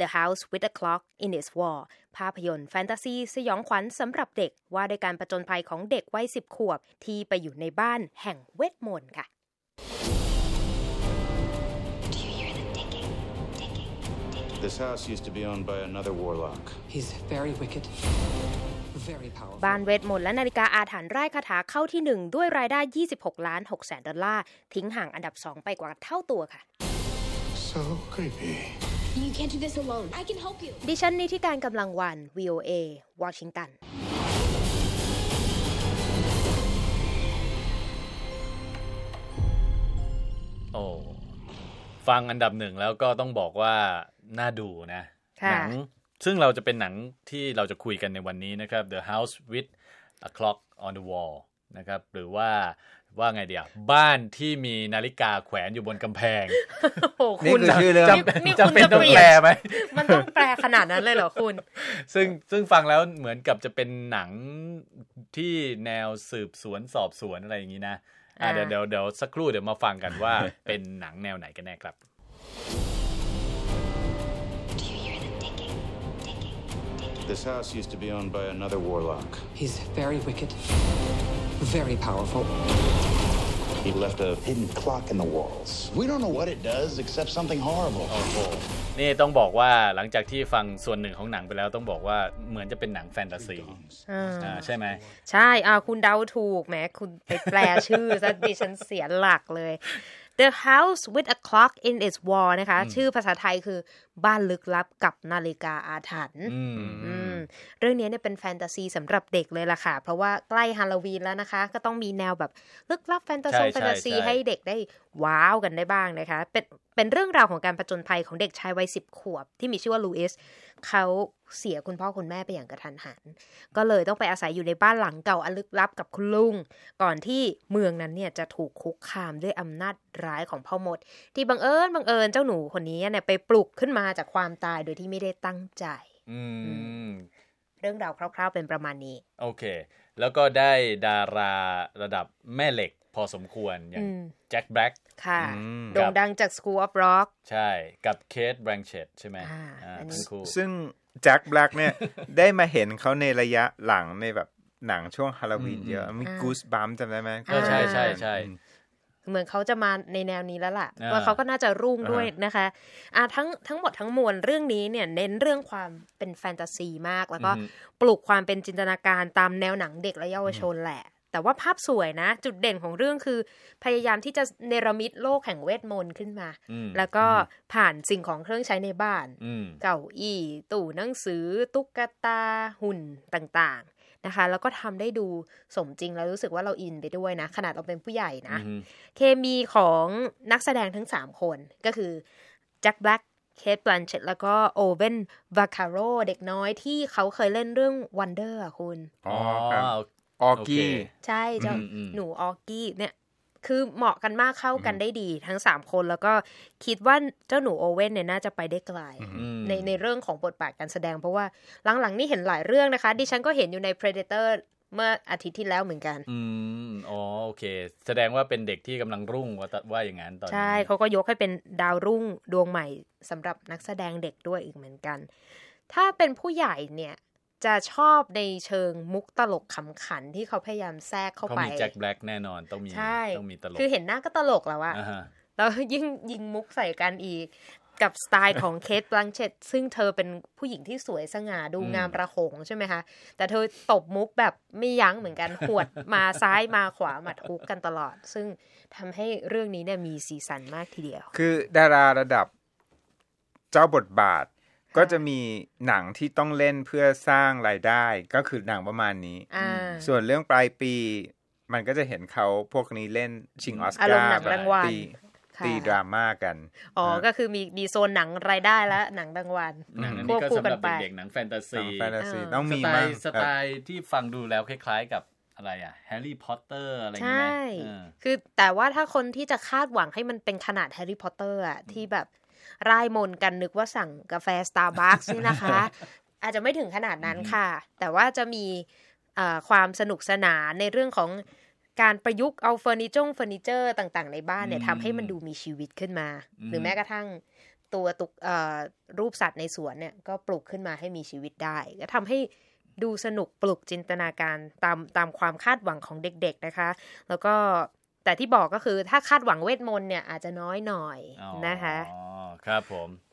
The House with a Clock in its Wall ภาพยนตร์แฟนตาซีสยองขวัญสำหรับเด็กว่าด้วยการประจนภัยของเด็กวัยสิบขวบ ที่ไปอยู่ในบ้านแห่งเวทมนต์ค่ะ This house used to be owned by another warlock. He's very wicked, very powerful. บ้านเวทมนต์และนาฬิกาอาถรรพ์ไร้คาถาเข้าที่หนึ่งด้วยรายได้ 26 ล้าน6แสนดอลลาร์ ทิ้งห่างอันดับ 2 ไปกว่าเท่าตัวค่ะ So creepy. You can't do this alone. I can help you. ดิฉันนิติการกำลังวัน VOA วอชิงตัน โอ้ ฟังอันดับหนึ่งแล้วก็ต้องบอกว่า น่าดูนะค่ะหนัซึ่งเราจะเป็นหนังที่เราจะคุยกันในวันนี้นะครับ The House with a Clock on the Wall นะครับ หรือว่า ว่าไงเดียวบ้านที่มีนาฬิกาแขวนอยู่บนกำแพงโอ้โหนี่คุณคือชื่อเรื่องนี่นี่จำคุณเป็นจะต้องเปลี่ยแปลนไหมมันต้องแปลขนาดนั้นเลยเหรอคุณ ซึ่งซึ่งฟังแล้วเหมือนกับจะเป็นหนังที่แนวสืบสวนสอบสวนอะไรอย่างนี้นะอะอ่าเดี๋ยวเดี๋ยวเดี๋ยวสักครู่เดี๋ยวมาฟังกันว่าเป็นหนังแนวไหนกันแน่ครับ This house used to be owned by another warlock. He's very wicked, very powerful. He left a hidden clock in the walls. We don't know what it does except something horrible. โอ้โหนี่ต้องบอกว่าหลังจากที่ฟังส่วนหนึ่งของหนังไปแล้วต้องบอกว่าเหมือนจะเป็นหนังแฟนตาซีอ่าใช่ไหมใช่อ่าคุณเดาถูกแหมคุณไปแปลชื่อซะดิฉันเสียหลักเลย The House with a Clock in its Wall นะคะ ชื่อภาษาไทยคือบ้านลึกลับกับนาฬิกาอาถรรพ์อืมอืม เรื่องนี้เนี่ยเป็นแฟนตาซีสำหรับเด็กเลยล่ะค่ะ เพราะว่าใกล้ฮาโลวีนแล้วนะคะ ก็ต้องมีแนวแบบลึกลับแฟนตาใช่ซีใช่แฟนตาซีใช่ให้เด็กได้ว้าวกันได้บ้างนะคะ เป็นเป็นเรื่องราวของการประจนภัยของเด็กชายวัยสิบขวบ ที่มีชื่อว่าลูอิสเขาเสียคุณพ่อคุณแม่ไปอย่างกระทันหัน ก็เลยต้องไปอาศัยอยู่ในบ้านหลังเก่าอันลึกลับกับคุณลุง ก่อนที่เมืองนั้นเนี่ยจะถูกคุกคามด้วยอำนาจร้ายของพ่อมด ที่บังเอิญบังเอิญเจ้าหนูคนนี้เนี่ยไปปลุกขึ้นมาจากความตายโดยที่ไม่ได้ตั้งใจ อืม เรื่องราวคร่าว ๆ เป็นประมาณนี้ โอเค แล้วก็ได้ดาราระดับแม่เหล็กพอสมควรอย่างอืมแจ็คแบล็กค่ะอืมโด่งดังจาก School of Rock ใช่ กับเคทแบรงเชตใช่ไหมอ่าอ่าอันนี้ทั้งคู่ซึ่งแจ็คแบล็กเนี่ย ได้มาเห็นเขาในระยะหลังในแบบหนังช่วงฮาโลวีนเยอะมีกูสบัมจำได้ไหมเออใช่ใช่ใช่ เหมือนเขาจะมาในแนวนี้แล้วล่ะอ่าว่าเขาก็น่าจะรุ่งด้วยอ่านะคะอ่าทั้งทั้งหมดทั้งมวลเรื่องนี้เนี่ยเน้นเรื่องความเป็นแฟนตาซีมาก แล้วก็ปลุกความเป็นจินตนาการตามแนวหนังเด็กและเยาวชนแหละ แต่ว่าภาพสวยนะ จุดเด่นของเรื่องคือ พยายามที่จะเนรมิตโลกแห่งเวทมนต์ขึ้นมาอืมแล้วก็ผ่านสิ่งของเครื่องใช้ในบ้านอืมเก้าอี้ตู้หนังสือ ตุ๊กตาหุ่นต่างๆ นะคะ แล้วก็ทำได้ดูสมจริงแล้วรู้สึกว่าเราอินไปด้วยนะ ขนาดเราเป็นผู้ใหญ่นะอืมเคมีของนักแสดงทั้ง 3 คนก็คือแจ็คแบล็กเคทบลันเชตแล้วก็โอเวนวาคาโรเด็กน้อยที่เขาเคยเล่นเรื่อง Wonder อะคุณ อ๋ออ๋อครับ Auggie โอเคใช่เจ้าอืมอืมหนู Auggie เนี่ย คือเหมาะกันมากเข้ากันได้ดีทั้ง3คนแล้วก็คิดว่าเจ้าหนูโอเว่นเนี่ยน่าจะไปได้ไกลอืมในในเรื่องของบทบาทการแสดงเพราะว่าหลังๆนี่เห็นหลายเรื่องนะคะ ดิฉันก็เห็นอยู่ใน Predator เมื่ออาทิตย์ที่แล้วเหมือนกัน อืม อ๋อ โอเค แสดงว่าเป็นเด็กที่กำลังรุ่งว่าตว่าอย่างนั้นตอนนี้ ใช่เขาก็ยกให้เป็นดาวรุ่งดวงใหม่สำหรับนักแสดงเด็กด้วยอีกเหมือนกัน ถ้าเป็นผู้ใหญ่เนี่ย จะชอบในเชิงมุกตลกขำขันที่เขาพยายามแทรกเข้าเขาไปมีแจ็คแบล็กแน่นอนต้องมีใช่ต้องมีตลก คือเห็นหน้าก็ตลกแล้วอะอ่าฮะแล้วยิ่งยิงมุกใส่กันอีกกับสไตล์ของเคทบลังเชตซึ่งเธอเป็นผู้หญิงที่สวยสง่าดูอืมงามประหงใช่ไหมคะ แต่เธอตบมุกแบบไม่ยั้งเหมือนกันหวดมาซ้ายมาขวามาทุกกันตลอด ซึ่งทำให้เรื่องนี้เนี่ยมีสีสันมากทีเดียว คือดาราระดับเจ้าบทบาท ก็จะมีหนังที่ต้องเล่นเพื่อสร้างรายได้ก็คือหนังประมาณนี้อ่าส่วนเรื่องปลายปี มันก็จะเห็นเขาพวกนี้เล่นชิงออสอารกามณ์หนัร์งแบบรางวัลตีค่ะตีดราม่ากัน อ๋ออ่าก็คือมีมีโซนหนังรายได้และหนังรางวัลหนังควบคู่กันไปอันนี้ก็สำหรับเด็กๆหนังแฟนตาซีหนัซีงแฟนตาซีอ่าต้องมีมั้งสไตล์สไตล์ที่ฟังดูแล้วคล้ายๆกับอะไรอะแฮร์รี่พอตเตอร์อะไรอย่างเงี้ย่ไหมเออคือแต่ว่าถ้าคนที่จะคาดหวังให้มันเป็นขนาดแฮร์รี่พอตเตอร์อะที่แบบ ร่ายมนต์กันนึกว่าสั่งกาแฟสตาร์บัคส์นี่นะคะ อาจจะไม่ถึงขนาดนั้นค่ะ แต่ว่าจะมีเอ่อความสนุกสนานในเรื่องของการประยุกต์เอาเฟอร์นิเจอร์เฟอร์นิเจอร์ต่างๆ ในบ้านเนี่ยอืมทำให้มันดูมีชีวิตขึ้นมาอืมหรือแม้กระทั่งตัวตุกเอ่อรูปสัตว์ในสวนเนี่ยก็ปลุกขึ้นมาให้มีชีวิตได้ ก็ทำให้ดูสนุกปลุกจินตนาการตามตามความคาดหวังของเด็ก ๆนะคะ แล้วก็แต่ที่บอกก็คือถ้าคาดหวังเวทมนต์เนี่ยอาจจะน้อยหน่อยอ๋อนะคะ ครับผม